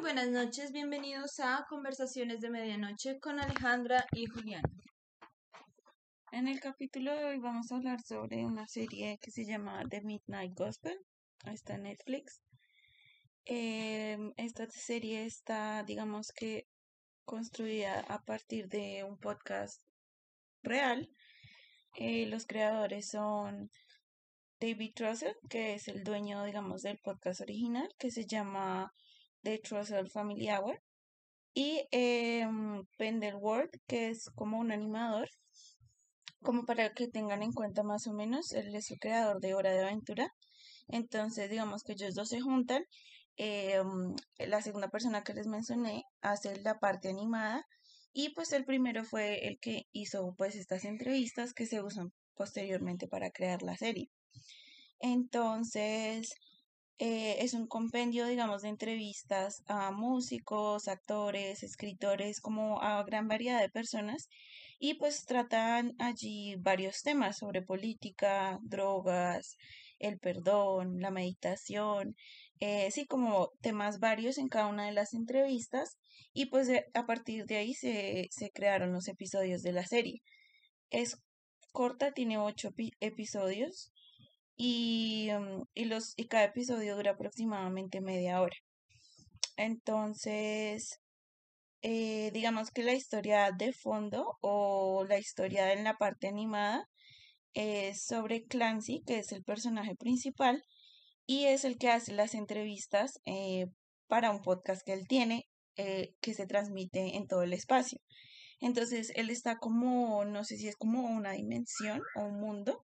Buenas noches, bienvenidos a Conversaciones de Medianoche con Alejandra y Julián. En el capítulo de hoy vamos a hablar sobre una serie que se llama The Midnight Gospel, está en Netflix. Em, esta serie está, digamos que, construida a partir de un podcast real. Eh, los creadores son David Trussell, que es el dueño, digamos, del podcast original, que se llama The Trussell Family Hour. Y eh, Pendelworld, que es como un animador, como para que tengan en cuenta más o menos, él es el creador de Hora de Aventura. Entonces, digamos que ellos dos se juntan. Eh, la segunda persona que les mencioné hace la parte animada y pues el primero fue el que hizo pues estas entrevistas que se usan posteriormente para crear la serie. Entonces, eh, es un compendio, digamos, de entrevistas a músicos, actores, escritores, como a gran variedad de personas. Y pues tratan allí varios temas sobre política, drogas, el perdón, la meditación, eh, sí, como temas varios en cada una de las entrevistas. Y pues a partir de ahí se, se crearon los episodios de la serie. Es corta, tiene ocho episodios y, mm, y, los, y cada episodio dura aproximadamente media hora. Entonces, eh, digamos que la historia de fondo o la historia en la parte animada es sobre Clancy, que es el personaje principal y es el que hace las entrevistas eh, para un podcast que él tiene eh, que se transmite en todo el espacio. Entonces, él está como, no sé si es como una dimensión o un mundo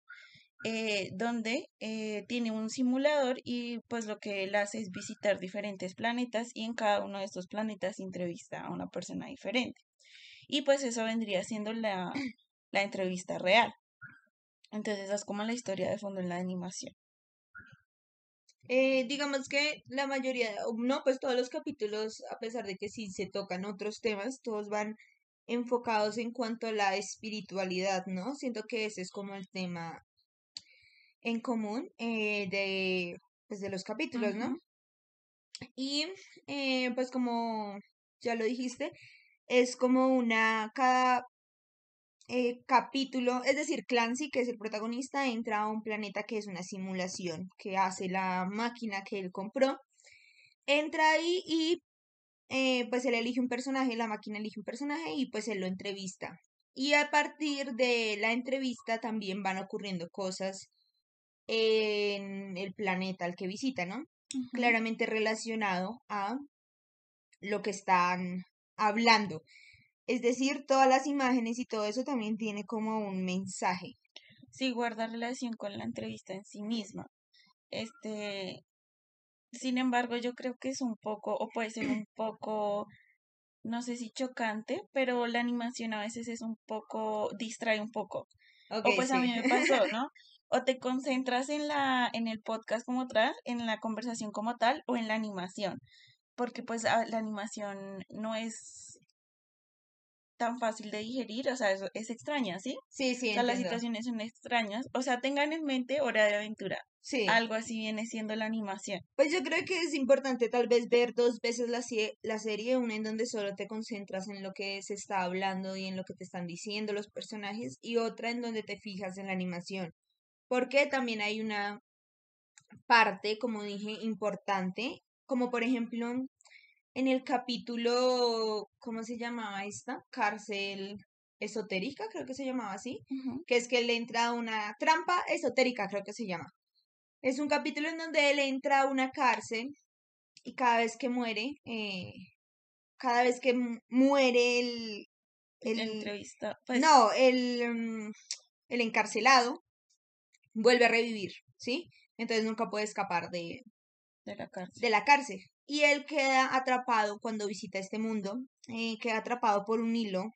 eh, donde eh, tiene un simulador y pues lo que él hace es visitar diferentes planetas y en cada uno de estos planetas entrevista a una persona diferente. Y pues eso vendría siendo la, la entrevista real. Entonces esa es como la historia de fondo en la animación. Eh, digamos que la mayoría, no, pues todos los capítulos, a pesar de que sí se tocan otros temas, todos van enfocados en cuanto a la espiritualidad, ¿no? Siento que ese es como el tema en común eh, de, pues, de los capítulos, ¿no? Y eh, pues como ya lo dijiste, es como una, cada eh, capítulo, es decir, Clancy, que es el protagonista, entra a un planeta que es una simulación que hace la máquina que él compró. Entra ahí y pues él elige un personaje, la máquina elige un personaje y pues él lo entrevista. Y a partir de la entrevista también van ocurriendo cosas en el planeta al que visita, ¿no? Claramente relacionado a lo que están hablando. Es decir, todas las imágenes y todo eso también tiene como un mensaje. Sí, guarda relación con la entrevista en sí misma. Este, sin embargo, yo creo que es un poco, o puede ser un poco, no sé si chocante, pero la animación a veces es un poco, distrae un poco. o pues a mí me pasó, ¿no? O te concentras en la en el podcast como tal, en la conversación como tal o en la animación, porque pues ah, la animación no es tan fácil de digerir, o sea, es, es extraña, ¿sí? Sí, sí. O sea, las situaciones son extrañas, o sea, tengan en mente hora de aventura. Sí. Algo así viene siendo la animación. Pues yo creo que es importante tal vez ver dos veces la, la serie, una en donde solo te concentras en lo que se está hablando y en lo que te están diciendo los personajes, y otra en donde te fijas en la animación porque también hay una parte, como dije, importante, como por ejemplo en el capítulo, ¿cómo se llamaba esta? Cárcel esotérica, creo que se llamaba así, que es que él entra a una trampa esotérica, creo que se llama. Es un capítulo en donde él entra a una cárcel y cada vez que muere, eh, cada vez que muere el... el entrevista. Pues no, el, mm, el encarcelado, vuelve a revivir, ¿sí? Entonces nunca puede escapar de, de, la, cárcel. de la cárcel. Y él queda atrapado cuando visita este mundo, eh, queda atrapado por un hilo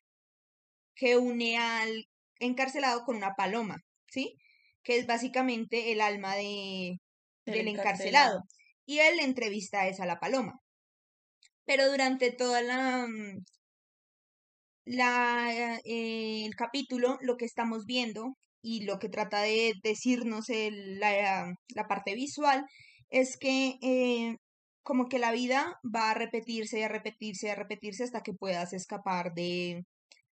que une al encarcelado con una paloma, ¿sí? Que es básicamente el alma de, del, encarcelado. Y él le entrevista a esa la paloma. Pero durante toda la, mm, la eh, el capítulo lo que estamos viendo y lo que trata de decirnos la, la, parte visual es que eh, como que la vida va a repetirse y a repetirse y a repetirse hasta que puedas escapar de,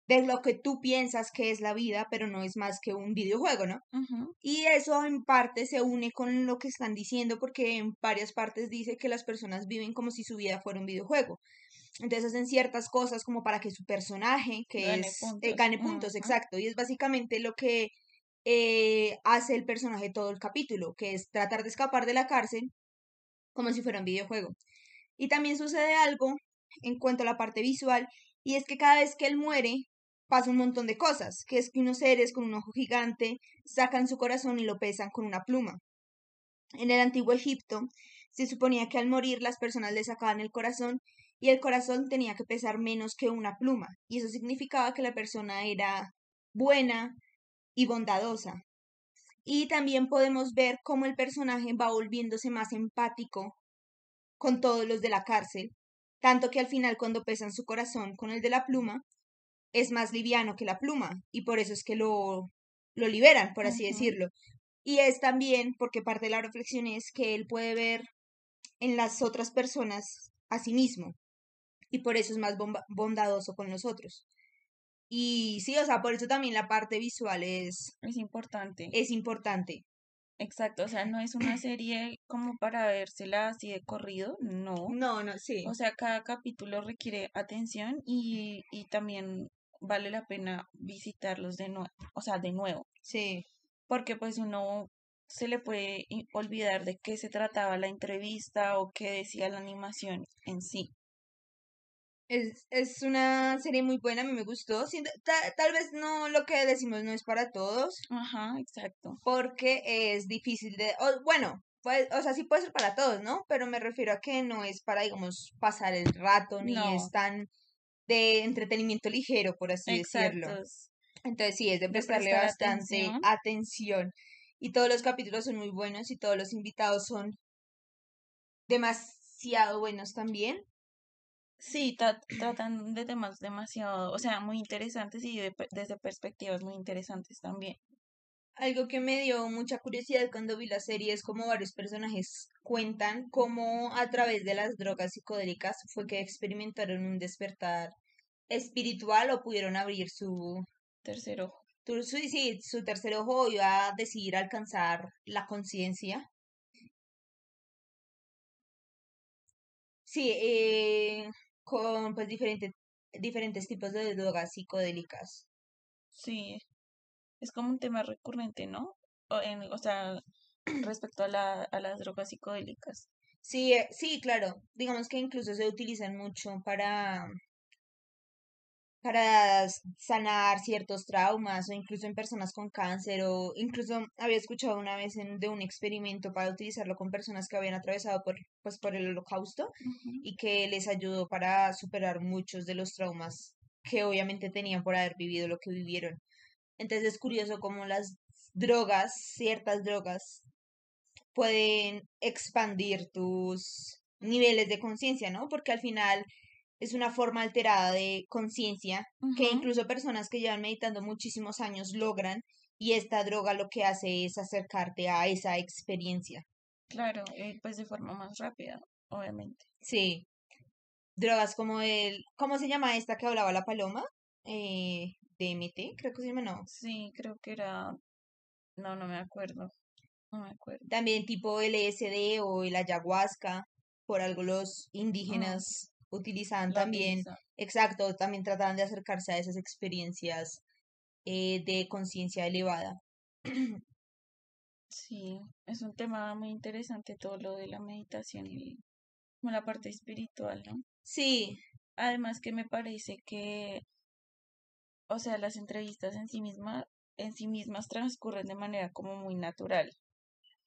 de lo que tú piensas que es la vida, pero no es más que un videojuego, ¿no? Ujú. Y eso en parte se une con lo que están diciendo porque en varias partes dice que las personas viven como si su vida fuera un videojuego. Entonces hacen ciertas cosas como para que su personaje, que Gane es, eh, puntos. gane puntos, Ujú. exacto. Y es básicamente lo que eh, hace el personaje todo el capítulo, que es tratar de escapar de la cárcel como si fuera un videojuego. Y también sucede algo en cuanto a la parte visual, y es que cada vez que él muere, pasa un montón de cosas, que es que unos seres con un ojo gigante sacan su corazón y lo pesan con una pluma. En el antiguo Egipto se suponía que al morir las personas le sacaban el corazón y el corazón tenía que pesar menos que una pluma, y eso significaba que la persona era buena y bondadosa. Y también podemos ver cómo el personaje va volviéndose más empático con todos los de la cárcel, tanto que al final cuando pesan su corazón con el de la pluma, es más liviano que la pluma, y por eso es que lo, lo liberan, por así decirlo. Y es también porque parte de la reflexión es que él puede ver en las otras personas a sí mismo, y por eso es más bondadoso con los otros. Y sí, o sea, por eso también la parte visual es, Es importante. es importante. Exacto, o sea, no es una serie como para vérsela así de corrido, no. No, no, sí. O sea, cada capítulo requiere atención y, y también vale la pena visitarlos de nuevo, o sea, de nuevo, Sí, porque pues uno se le puede olvidar de qué se trataba la entrevista o qué decía la animación en sí. Es, es una serie muy buena, a mí me gustó. Siento- ta- tal vez no lo que decimos no es para todos, Ajá, exacto. porque es difícil de... o, bueno, pues, o sea, sí puede ser para todos, ¿no? Pero me refiero a que no es para, digamos, pasar el rato, ni No. es tan de entretenimiento ligero, por así decirlo. Entonces sí, es de prestarle prestar bastante atención. atención. Y todos los capítulos son muy buenos y todos los invitados son demasiado buenos también. Sí, ta- tratan de temas demasiado, o sea, muy interesantes y de desde perspectivas muy interesantes también. Algo que me dio mucha curiosidad cuando vi la serie es como varios personajes cuentan cómo a través de las drogas psicodélicas fue que experimentaron un despertar espiritual o pudieron abrir su, Tercero, tu- su, sí, su tercer ojo y a decidir alcanzar la conciencia. Sí, eh, con pues diferentes, diferentes tipos de drogas psicodélicas. sí, es como un tema recurrente, ¿no? O, en, o sea, respecto a, la, a las drogas psicodélicas. Sí, eh, sí, claro. Digamos que incluso se utilizan mucho para, para sanar ciertos traumas o incluso en personas con cáncer o incluso había escuchado una vez en- de un experimento para utilizarlo con personas que habían atravesado por, pues, por el holocausto y que les ayudó para superar muchos de los traumas que obviamente tenían por haber vivido lo que vivieron. Entonces es curioso cómo las drogas, ciertas drogas, pueden expandir tus niveles de conciencia, ¿no? Porque al final es una forma alterada de conciencia que incluso personas que llevan meditando muchísimos años logran y esta droga lo que hace es acercarte a esa experiencia. Claro, y pues de forma más rápida, obviamente. Sí, drogas como el, ¿cómo se llama esta que hablaba la paloma? Eh, DMT, creo que se llama, no. Sí, creo que era, no, no me acuerdo, no me acuerdo. También tipo LSD o el ayahuasca, por algo los indígenas utilizaban también, exacto, también trataban de acercarse a esas experiencias eh, de conciencia elevada. Sí, es un tema muy interesante todo lo de la meditación y como la parte espiritual, ¿no? Sí, Además que me parece que, o sea, las entrevistas en sí mismas, en sí mismas transcurren de manera como muy natural.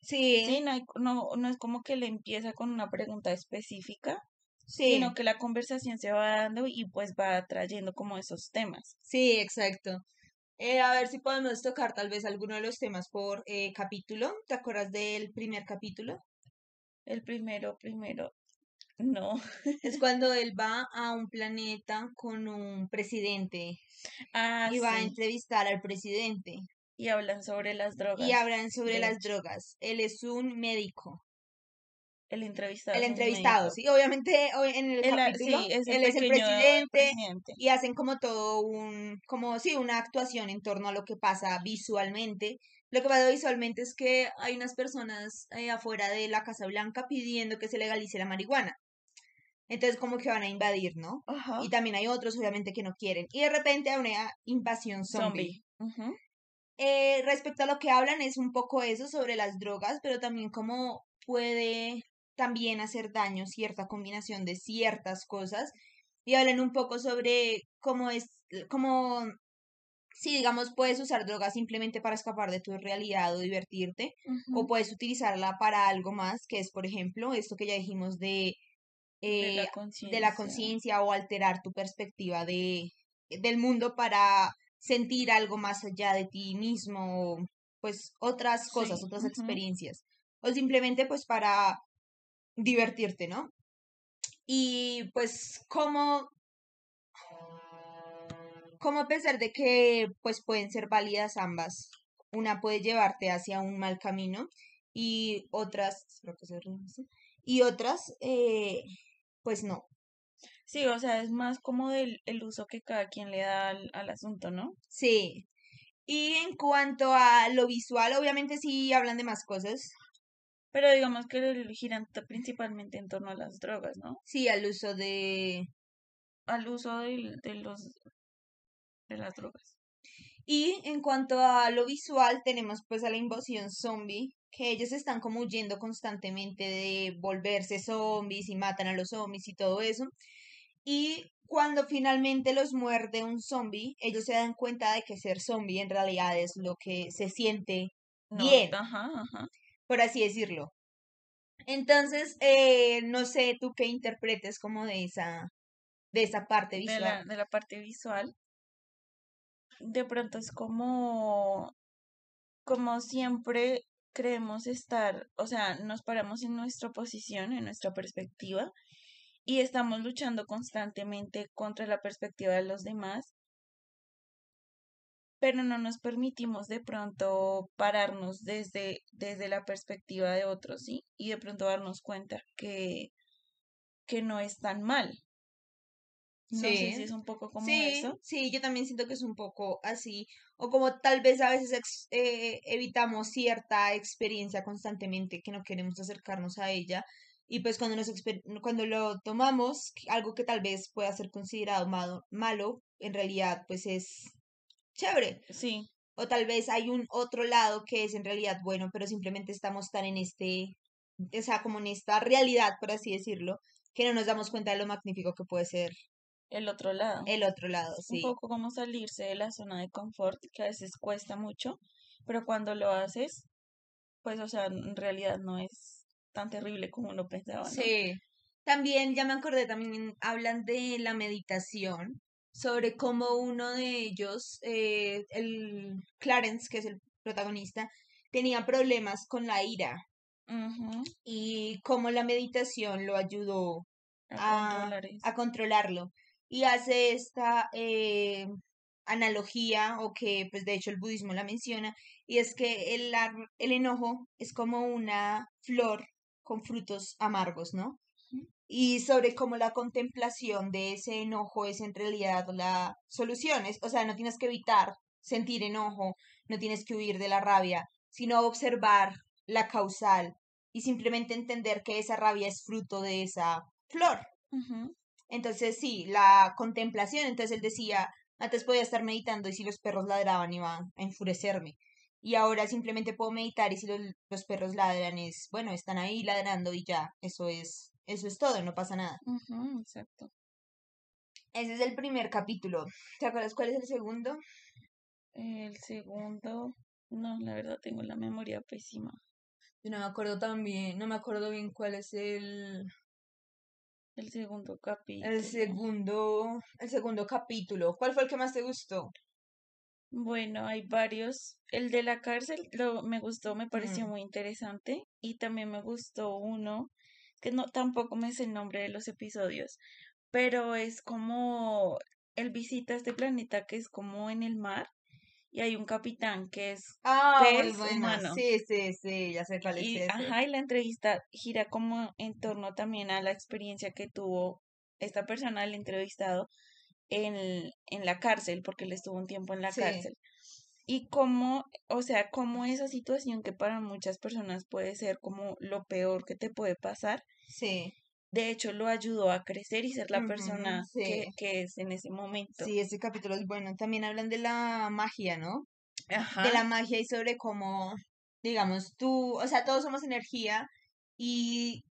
Sí, sí, no, hay- no, no es como que le empieza con una pregunta específica, sí, sino que la conversación se va dando y pues va trayendo como esos temas. sí, exacto. Eh, a ver si podemos tocar tal vez alguno de los temas por eh, capítulo. ¿Te acuerdas del primer capítulo? El primero, primero, no. Es cuando él va a un planeta con un presidente Ah, y va a entrevistar al presidente y hablan sobre las y drogas, hablan sobre de las drogas. Él es un médico. El entrevistado. el entrevistado, sí, obviamente en el El capítulo sí, es el él es el presidente presidente. y hacen como todo un, como sí, una actuación en torno a lo que pasa visualmente. Lo que pasa visualmente es que hay unas personas eh, afuera de la Casa Blanca pidiendo que se legalice la marihuana. Entonces como que van a invadir, ¿no? Ajá. Y también hay otros, obviamente, que no quieren. Y de repente hay una invasión zombie. Zombie. Eh, respecto a lo que hablan es un poco eso sobre las drogas, pero también cómo puede también hacer daño cierta combinación de ciertas cosas. Y hablan un poco sobre cómo es, cómo, si digamos, puedes usar drogas simplemente para escapar de tu realidad o divertirte, o puedes utilizarla para algo más, que es, por ejemplo, esto que ya dijimos de, De la eh, de la conciencia. o alterar tu perspectiva de, del mundo para sentir algo más allá de ti mismo, pues otras cosas, Sí. otras experiencias, o simplemente pues para divertirte, ¿no? Y pues cómo, cómo a pesar de que pues pueden ser válidas ambas, una puede llevarte hacia un mal camino y otras, espero que se reinicie, y otras, eh, pues no. Sí, o sea, es más como del el uso que cada quien le da al, al asunto, ¿no? Sí. Y en cuanto a lo visual, obviamente sí hablan de más cosas. Pero digamos que giran principalmente en torno a las drogas, ¿no? Sí, al uso de... Al uso de, los de las drogas. Y en cuanto a lo visual, tenemos pues a la invasión zombie, que ellos están como huyendo constantemente de volverse zombies y matan a los zombies y todo eso. Y cuando finalmente los muerde un zombie, ellos se dan cuenta de que ser zombie en realidad es lo que se siente No, bien, ajá, ajá. Por así decirlo. Entonces, eh, no sé tú qué interpretes como de esa, de esa parte De visual. la, de la parte visual. De pronto es como, como siempre creemos estar, o sea, nos paramos en nuestra posición, en nuestra perspectiva, y estamos luchando constantemente contra la perspectiva de los demás, pero no nos permitimos de pronto pararnos desde, desde la perspectiva de otros, ¿sí? Y de pronto darnos cuenta que, que no es tan mal. No sé si Sí. es un poco como Sí, eso. sí, yo también siento que es un poco así, o como tal vez a veces ex- eh, evitamos cierta experiencia constantemente que no queremos acercarnos a ella y pues cuando nos cuando lo tomamos, algo que tal vez pueda ser considerado malo, malo, en realidad pues es chévere, Sí, o tal vez hay un otro lado que es en realidad bueno, pero simplemente estamos tan en este, o sea, como en esta realidad, por así decirlo, que no nos damos cuenta de lo magnífico que puede ser el otro lado. el otro lado, Es un sí. poco como salirse de la zona de confort, que a veces cuesta mucho, pero cuando lo haces, pues, o sea, en realidad no es tan terrible como uno pensaba, ¿no? Sí. También, ya me acordé, también hablan de la meditación, sobre cómo uno de ellos, eh, el Clarence, que es el protagonista, tenía problemas con la ira y cómo la meditación lo ayudó a a, controlar eso. a controlarlo. Y hace esta eh, analogía, o que pues de hecho el budismo la menciona, y es que el, el enojo es como una flor con frutos amargos, ¿no? Y sobre cómo la contemplación de ese enojo es en realidad la solución, es- o sea, no tienes que evitar sentir enojo, no tienes que huir de la rabia, sino observar la causal y simplemente entender que esa rabia es fruto de esa flor. Entonces, sí, la contemplación, entonces él decía, antes podía estar meditando y si los perros ladraban iba a enfurecerme. Y ahora simplemente puedo meditar y si los, los perros ladran es, bueno, están ahí ladrando y ya, eso es, eso es todo, no pasa nada. exacto. Ese es el primer capítulo. ¿Te acuerdas cuál es el segundo? El segundo, no, la verdad tengo la memoria pésima. Yo no me acuerdo tan bien, no me acuerdo bien cuál es el, El segundo capítulo. el segundo, el segundo capítulo. ¿Cuál fue el que más te gustó? Bueno, hay varios. El de la cárcel lo, me gustó, me pareció Mm. muy interesante. Y también me gustó uno, que no, tampoco me sé el nombre de los episodios, pero es como él visita este planeta que es como en el mar y hay un capitán que es Ah, pez humano. Sí, sí, sí, ya sé cuál es Y, ese. ajá, y la entrevista gira como en torno también a la experiencia que tuvo esta persona, el entrevistado, en, en la cárcel, porque él estuvo un tiempo en la Sí. cárcel. Y cómo, o sea, cómo esa situación que para muchas personas puede ser como lo peor que te puede pasar, Sí, de hecho lo ayudó a crecer y ser la persona que, sí. que es en ese momento. Sí, ese capítulo es bueno. También hablan de la magia, ¿no? De la Ajá, magia y sobre cómo, digamos, tú, o sea, todos somos energía y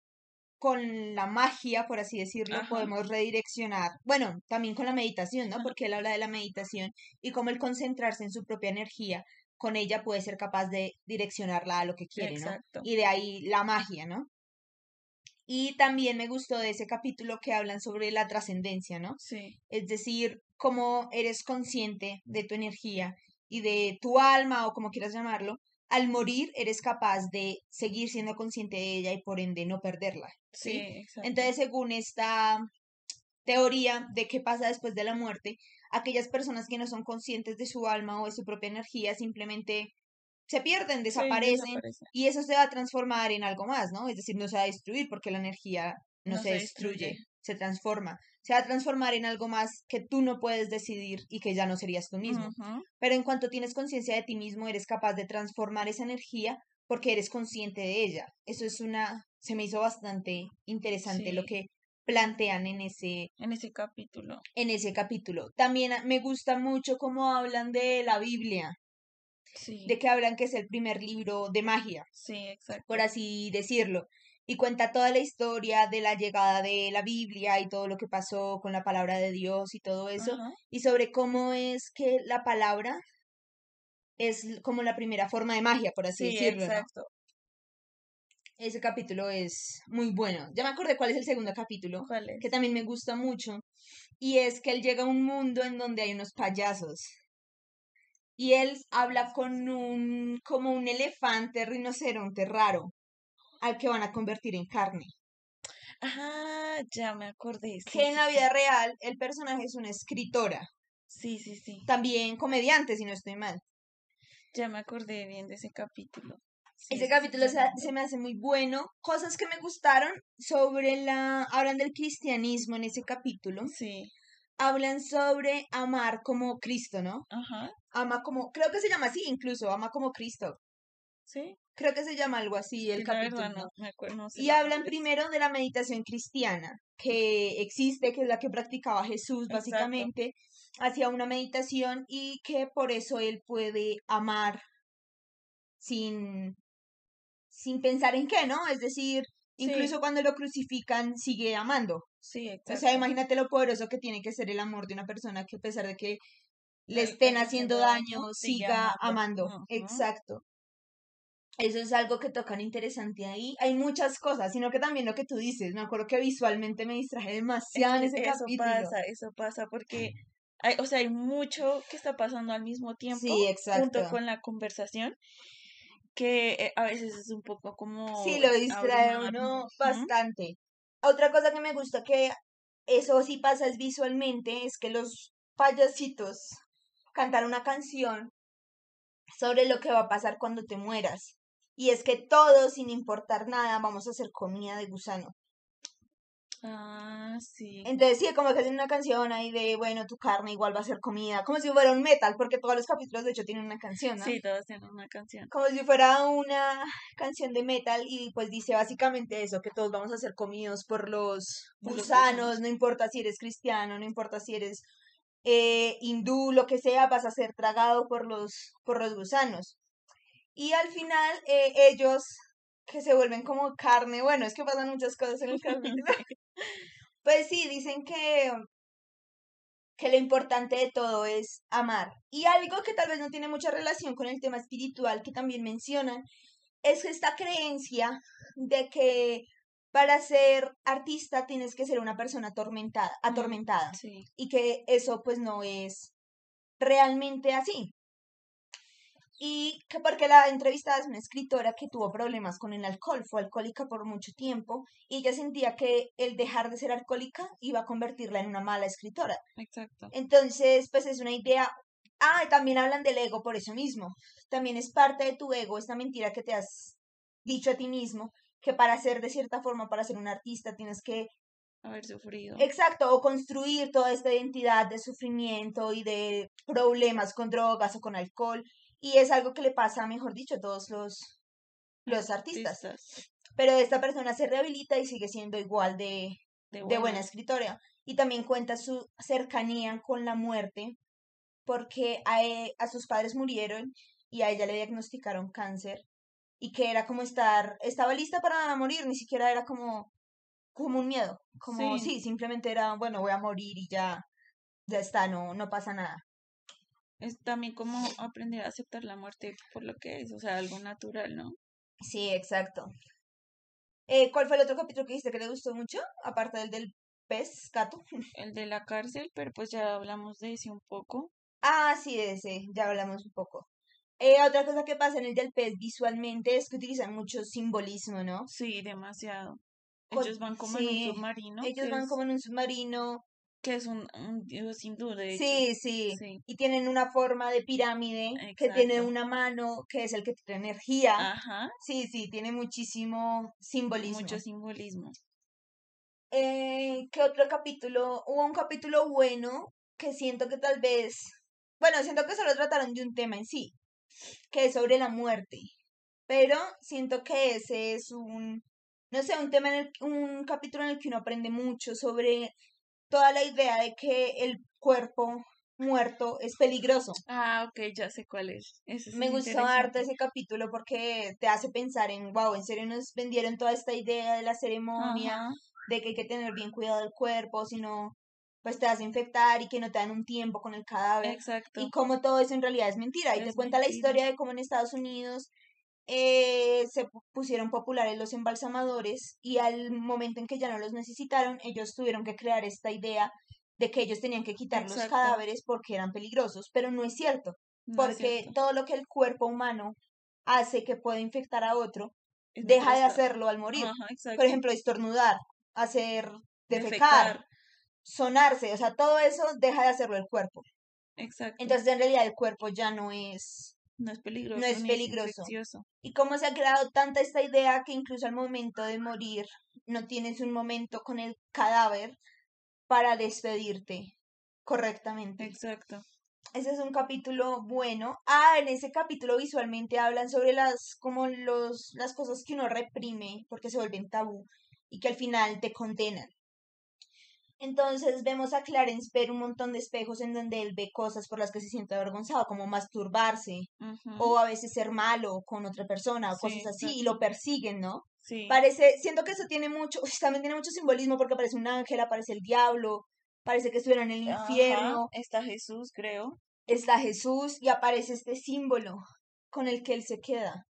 con la magia, por así decirlo, ajá, podemos redireccionar, bueno, también con la meditación, ¿no? ajá, Porque él habla de la meditación y cómo el concentrarse en su propia energía, con ella puede ser capaz de direccionarla a lo que quiere, ¿no? exacto. Y de ahí la magia, ¿no? Y también me gustó de ese capítulo que hablan sobre la trascendencia, ¿no? Sí, Es decir, cómo eres consciente de tu energía y de tu alma o como quieras llamarlo, al morir eres capaz de seguir siendo consciente de ella y por ende no perderla, sí, ¿sí? exacto. Entonces, según esta teoría de qué pasa después de la muerte, aquellas personas que no son conscientes de su alma o de su propia energía simplemente se pierden, Sí, desaparecen desaparece. y eso se va a transformar en algo más, ¿no? Es decir, no se va a destruir porque la energía no, No se se destruye, destruye. se transforma. Se va a transformar en algo más que tú no puedes decidir y que ya no serías tú mismo. Pero en cuanto tienes conciencia de ti mismo, eres capaz de transformar esa energía porque eres consciente de ella. Eso es una, se me hizo bastante interesante lo que plantean en ese, en ese capítulo. en ese capítulo. También me gusta mucho cómo hablan de la Biblia, Sí, de que hablan que es el primer libro de magia sí, por exacto. así decirlo. Y cuenta toda la historia de la llegada de la Biblia y todo lo que pasó con la palabra de Dios y todo eso, y sobre cómo es que la palabra es como la primera forma de magia, por así sí, decirlo, ¿no? exacto. Ese capítulo es muy bueno. Ya me acordé cuál es el segundo capítulo, ¿Cuál que también me gusta mucho, y es que él llega a un mundo en donde hay unos payasos. Y él habla con un, como un elefante rinoceronte raro, al que van a convertir en carne. Ah, ya me acordé. Sí, que en la sí. vida real el personaje es una escritora, Sí, sí, sí. también comediante, si no estoy mal. Ya me acordé bien de ese capítulo. Ese capítulo se, me se me hace muy bueno. Cosas que me gustaron sobre la... Hablan del cristianismo en ese capítulo. Sí, Hablan sobre amar como Cristo, ¿no? ajá, Ama como... Creo que se llama así incluso, ama como Cristo. sí. Creo que se llama algo así el Sí, capítulo. verdad no me acuerdo, no sé Y hablan primero de la meditación cristiana, que existe, que es la que practicaba Jesús Exacto. básicamente, hacía una meditación y que por eso él puede amar sin, sin pensar en qué, ¿no? Es decir, incluso Sí, cuando lo crucifican, sigue amando. sí, O sea, exacto. imagínate lo poderoso que tiene que ser el amor de una persona que a pesar de que le estén haciendo daño, siga amando. Exacto. Eso es algo que tocan interesante ahí. Hay muchas cosas, sino que también lo que tú dices, me acuerdo que visualmente me distraje Es demasiado en que ese eso capítulo. pasa, eso pasa porque hay, o sea, hay mucho que está pasando al mismo tiempo Sí, junto exacto. con la conversación que eh, a veces es un poco como Sí, lo distrae uno bastante. Otra cosa que me gusta que eso sí pasa es visualmente, es que los payasitos cantan una canción sobre lo que va a pasar cuando te mueras. Y es que todos, sin importar nada, vamos a hacer comida de gusano. Ah, sí. Entonces sí, como que hacen una canción ahí de, bueno, tu carne igual va a ser comida, como si fuera un metal, porque todos los capítulos de hecho tienen una canción, ¿no? Sí, todos tienen una canción. Como si fuera una canción de metal y pues dice básicamente eso, que todos vamos a ser comidos por los gusanos. no importa si eres cristiano, no importa si eres eh, hindú, lo que sea, vas a ser tragado por los, por los gusanos. Y al final eh, ellos que se vuelven como carne, bueno, es que pasan muchas cosas en el capítulo. Pues sí, dicen que, que lo importante de todo es amar. Y algo que tal vez no tiene mucha relación con el tema espiritual que también mencionan es esta creencia de que para ser artista tienes que ser una persona atormentada, Mm, atormentada sí. y que eso pues no es realmente así. Y que porque la entrevistada es una escritora que tuvo problemas con el alcohol, fue alcohólica por mucho tiempo y ella sentía que el dejar de ser alcohólica iba a convertirla en una mala escritora. Exacto. Entonces, pues es una idea Ah, y también hablan del ego por eso mismo. También es parte de tu ego, esta mentira que te has dicho a ti mismo, que para ser de cierta forma, para ser un artista, tienes que haber sufrido. Exacto, o construir toda esta identidad de sufrimiento y de problemas con drogas o con alcohol. Y es algo que le pasa, mejor dicho, a todos los, los artistas. Pero esta persona se rehabilita y sigue siendo igual de, de, buena. escritora. Y también cuenta su cercanía con la muerte, porque a, e, a sus padres murieron y a ella le diagnosticaron cáncer y que era como estar, estaba lista para morir, ni siquiera era como, como un miedo, como sí. simplemente era, bueno, voy a morir y ya, ya está, no, no pasa nada. Es también como aprender a aceptar la muerte por lo que es, o sea, algo natural, ¿no? Sí, exacto. Eh, ¿Cuál fue el otro capítulo que dijiste que le gustó mucho? Aparte del del pez, gato. El de la cárcel, pero pues ya hablamos de ese un poco. Ah, sí, de ese, ya hablamos un poco. Eh, otra cosa que pasa en el del pez visualmente es que utilizan mucho simbolismo, ¿no? Sí, demasiado. Ellos van como en un submarino. Ellos van como en un submarino. Que es un, dios sin duda. Sí, sí, Y tienen una forma de pirámide que tiene una mano que es el que tiene energía. Ajá. Sí, sí, tiene muchísimo simbolismo. Mucho simbolismo. Eh, ¿Qué otro capítulo? Hubo un capítulo bueno que siento que tal vez. Bueno, siento que solo trataron de un tema en sí, que es sobre la muerte. Pero siento que ese es un, no sé, un tema en el, un capítulo en el que uno aprende mucho sobre toda la idea de que el cuerpo muerto es peligroso. Ah, ok, ya sé cuál es. Me gustó harto ese capítulo porque te hace pensar en, wow, en serio nos vendieron toda esta idea de la ceremonia, de que hay que tener bien cuidado del cuerpo, si no, pues te vas a infectar y que no te dan un tiempo con el cadáver. Exacto. Y como todo eso en realidad es mentira. Y te cuenta la historia de cómo en Estados Unidos eh, se pusieron populares los embalsamadores y al momento en que ya no los necesitaron, ellos tuvieron que crear esta idea de que ellos tenían que quitar los cadáveres porque eran peligrosos, pero no es cierto, porque todo lo que el cuerpo humano hace que pueda infectar a otro, deja de hacerlo al morir. Por ejemplo, estornudar, hacer defecar, sonarse, o sea, todo eso deja de hacerlo el cuerpo. Exacto. Entonces, en realidad, el cuerpo ya no es. No es peligroso. No es peligroso. y cómo se ha creado tanta esta idea que incluso al momento de morir no tienes un momento con el cadáver para despedirte correctamente. Exacto. Ese es un capítulo bueno. Ah, en ese capítulo visualmente hablan sobre las como los las cosas que uno reprime porque se vuelven tabú y que al final te condenan. Entonces vemos a Clarence ver un montón de espejos en donde él ve cosas por las que se siente avergonzado, como masturbarse, o a veces ser malo con otra persona, o cosas así, y lo persiguen, ¿no? Sí. Parece, siento que eso tiene mucho, también tiene mucho simbolismo porque aparece un ángel, aparece el diablo, parece que estuviera en el infierno. Está Jesús, creo. Está Jesús y aparece este símbolo con el que él se queda.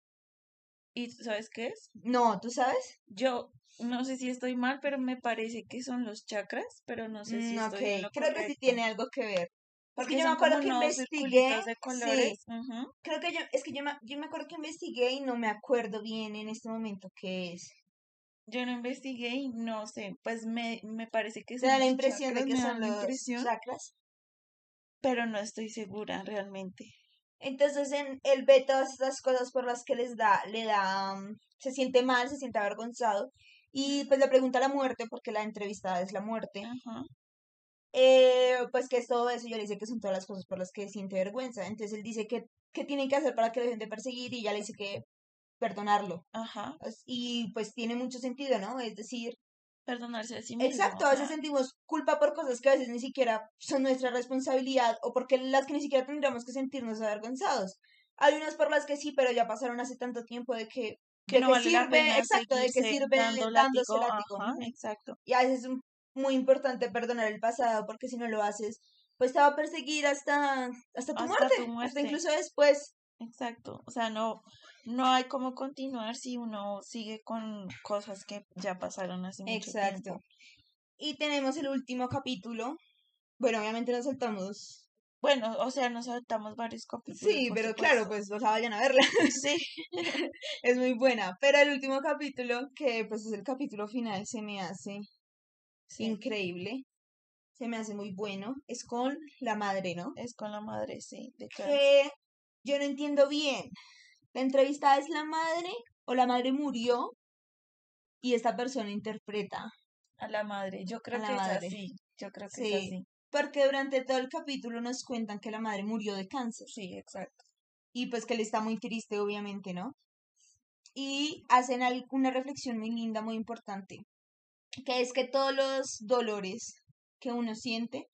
¿Y sabes qué es? No, ¿tú sabes? Yo no sé si estoy mal, pero me parece que son los chakras, pero no sé si mm, estoy en Creo que sí tiene algo que ver. Porque, yo me acuerdo que investigué. De colores. Creo que yo, es que yo me, yo me acuerdo que investigué y no me acuerdo bien en este momento qué es. Yo no investigué y no sé, pues me, me parece que son. da la impresión de que son los chakras. Pero no estoy segura realmente. Entonces en, él ve todas estas cosas por las que les da, le da, mm, se siente mal, se siente avergonzado y pues le pregunta la muerte, porque la entrevistada es la muerte. Eh, pues que es todo eso, yo le dice que son todas las cosas por las que siente vergüenza. Entonces él dice que, ¿qué tienen que hacer para que dejen de perseguir? Y ella le dice que perdonarlo. Ajá. Y pues tiene mucho sentido, ¿no? Es decir, perdonarse a sí mismo. Exacto, a veces sentimos culpa por cosas que a veces ni siquiera son nuestra responsabilidad o porque las que ni siquiera tendríamos que sentirnos avergonzados. Hay unas por las que sí, pero ya pasaron hace tanto tiempo de que que no sirve, exacto, de que sirve dándose látigo. exacto. Y a veces es muy importante perdonar el pasado, porque si no lo haces, pues te va a perseguir hasta, hasta, tu, muerte, hasta incluso después. Exacto, o sea, no, no hay como continuar si uno sigue con cosas que ya pasaron hace mucho Exacto. Y tenemos el último capítulo. Bueno, obviamente nos saltamos bueno, o sea, nos saltamos varios capítulos. Sí, pero claro, pues o sea, vayan a verla. Sí. es muy buena. Pero el último capítulo, que pues es el capítulo final, se me hace increíble. se me hace muy bueno, es con la madre, ¿no? Es con la madre, sí, de. Que yo no entiendo bien. ¿La entrevistada es la madre o la madre murió y esta persona interpreta? A la madre, yo creo que es así. Yo creo que es Sí, así. Porque durante todo el capítulo nos cuentan que la madre murió de cáncer. Sí, exacto. y pues que él está muy triste, obviamente, ¿no? Y hacen una reflexión muy linda, muy importante, que es que todos los dolores que uno siente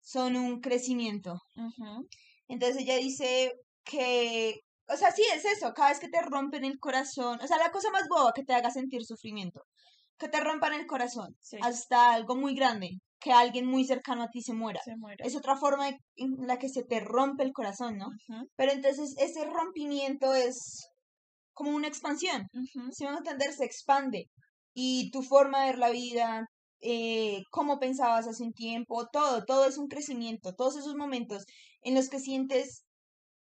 son un crecimiento. Entonces ella dice que, o sea, sí es eso, cada vez que te rompen el corazón, o sea, la cosa más boba que te haga sentir sufrimiento, que te rompan el corazón, Sí, hasta algo muy grande, que alguien muy cercano a ti se muera. se. Es otra forma en la que se te rompe el corazón, ¿no? Pero entonces ese rompimiento es como una expansión. Si van a entender, se expande. Y tu forma de ver la vida, eh, cómo pensabas hace un tiempo, todo, todo es un crecimiento. Todos esos momentos en los que sientes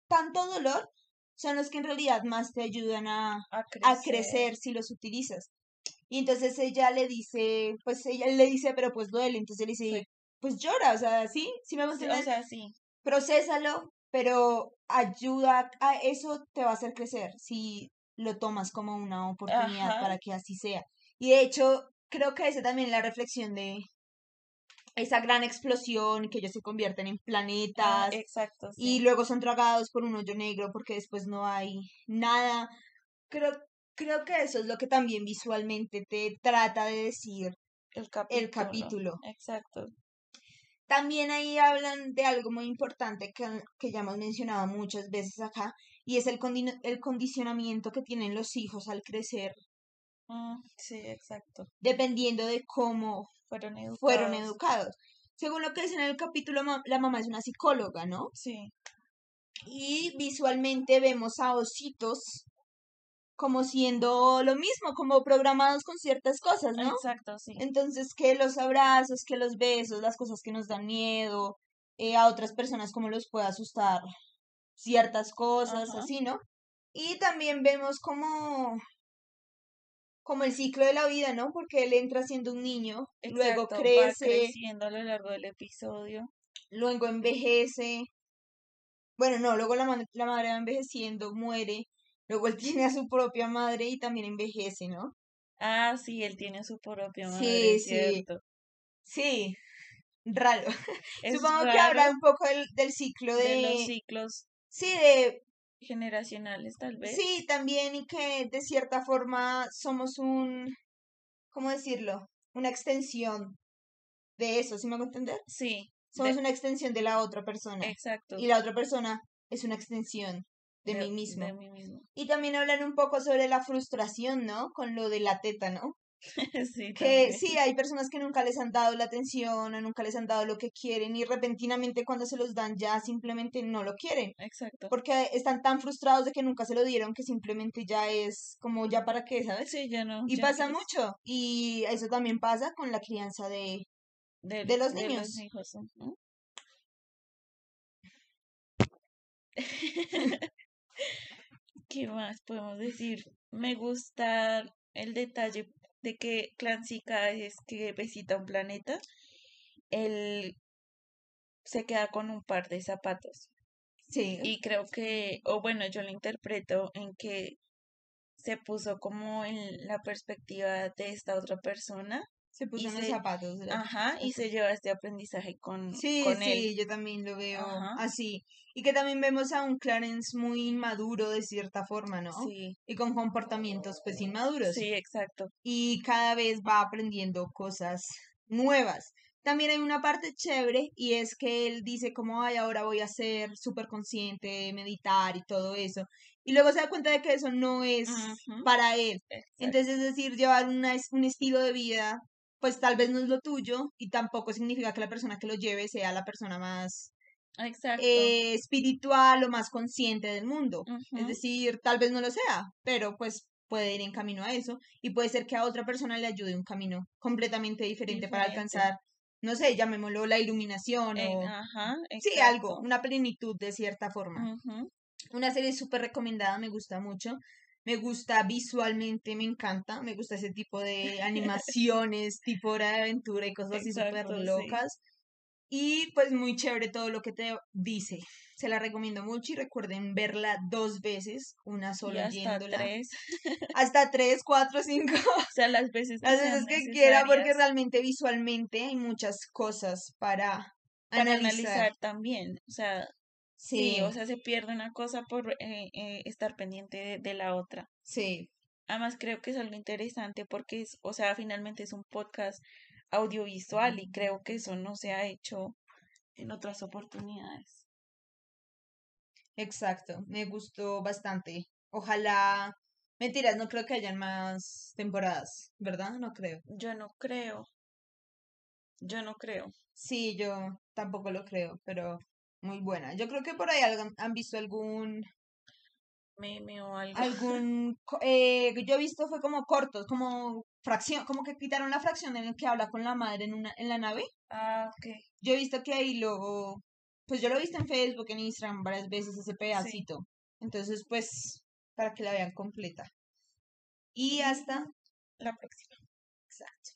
tanto dolor son los que en realidad más te ayudan a, A crecer si los utilizas. Y entonces ella le dice, pues ella le dice, pero pues duele. Entonces él dice, Sí. pues llora, o sea, sí, sí me va a Sí, O sea, sí. procésalo, pero ayuda a eso te va a hacer crecer si lo tomas como una oportunidad Ajá. para que así sea. Y de hecho, creo que esa también es la reflexión de esa gran explosión que ellos se convierten en Ah, planetas exacto, y luego son tragados por un hoyo negro porque después no hay nada. Creo, creo que eso es lo que también visualmente te trata de decir El capítulo. el capítulo. Exacto. También ahí hablan de algo muy importante que, que ya hemos mencionado muchas veces acá, y es el, condi- el condicionamiento que tienen los hijos al crecer, Mm, sí, exacto. dependiendo de cómo Fueron educados. fueron educados. Según lo que dice en el capítulo, la mamá es una psicóloga, ¿no? Sí. Y visualmente vemos a ositos como siendo lo mismo, como programados con ciertas cosas, ¿no? Exacto, sí. Entonces, que los abrazos, que los besos, las cosas que nos dan miedo, eh, a otras personas como los puede asustar ciertas cosas, Ajá. así, ¿no? Y también vemos como, como el ciclo de la vida, ¿no? Porque él entra siendo un niño, luego Exacto, va crece, creciendo a lo largo del episodio. luego envejece. Bueno, no, luego la, ma- la madre va envejeciendo, muere, luego él tiene a su propia madre y también envejece, ¿no? Ah, sí, él tiene su propia madre, Sí, es sí. cierto. Sí, raro. Es Supongo que habla un poco del, del ciclo de los de, ciclos sí, de, generacionales, tal vez. sí, también y que de cierta forma somos un, ¿cómo decirlo? Una extensión de eso, ¿sí me hago entender? Sí, Somos de- una extensión de la otra persona exacto. y la otra persona es una extensión de, mí mismo. De mí mismo. Y también hablan un poco sobre la frustración, ¿no? Con lo de la teta, ¿no? sí, Que sí, hay personas que nunca les han dado la atención o nunca les han dado lo que quieren y repentinamente cuando se los dan ya simplemente no lo quieren. Exacto. Porque están tan frustrados de que nunca se lo dieron que simplemente ya es como ya para qué, ¿sabes? Sí, ya no. Y ya pasa quieres mucho. Y eso también pasa con la crianza de... de los niños. hijos, ujú. ¿Qué más podemos decir? Me gusta el detalle de que Clancy cada vez que visita un planeta, él se queda con un par de zapatos. Sí. Y creo que, o bueno, yo lo interpreto en que se puso como en la perspectiva de esta otra persona. Se puso en los zapatos. la- Ajá, y se lleva este aprendizaje con, Sí, con sí, él. yo también lo veo Ajá. así. Y que también vemos a un Clarence muy inmaduro de cierta forma, ¿no? Sí, Y con comportamientos pues inmaduros. sí, exacto. y cada vez va aprendiendo cosas nuevas. También hay una parte chévere y es que él dice como, ay, ahora voy a ser súper consciente, meditar y todo eso. Y luego se da cuenta de que eso no es para él. exacto. Entonces, es decir, llevar una, un estilo de vida, pues tal vez no es lo tuyo y tampoco significa que la persona que lo lleve sea la persona más Exacto. eh, espiritual o más consciente del mundo. Es decir, tal vez no lo sea, pero pues puede ir en camino a eso y puede ser que a otra persona le ayude un camino completamente diferente, para alcanzar, no sé, llamémoslo la iluminación eh, o ajá, sí, algo, una plenitud de cierta forma. Una serie súper recomendada, me gusta mucho. Me gusta visualmente, me encanta. Me gusta ese tipo de animaciones, tipo hora de aventura y cosas así súper Exacto, sí. locas. Y pues muy chévere todo lo que te dice. Se la recomiendo mucho y recuerden verla dos veces, una sola y hasta tres. Hasta tres, cuatro, cinco. O sea, las veces que Las veces que quiera, porque realmente visualmente hay muchas cosas para, para analizar. analizar también. O sea, Sí, sí, o sea, se pierde una cosa por eh, eh, estar pendiente de, de la otra. sí, Además, creo que es algo interesante porque es, o sea, finalmente es un podcast audiovisual y creo que eso no se ha hecho en otras oportunidades. exacto. Me gustó bastante. Ojalá, mentiras, no creo que hayan más temporadas, ¿verdad? No creo. Yo no creo, yo no creo. Sí, yo tampoco lo creo, pero muy buena. Yo creo que por ahí han visto algún, Meme o algo. algún, eh, yo he visto fue como cortos, como fracción, como que quitaron la fracción en el que habla con la madre en una, en la nave. Ah, ok. Yo he visto que ahí lo, pues yo lo he visto en Facebook, en Instagram varias veces ese pedacito. Entonces, pues, para que la vean completa. Y hasta, La próxima. exacto.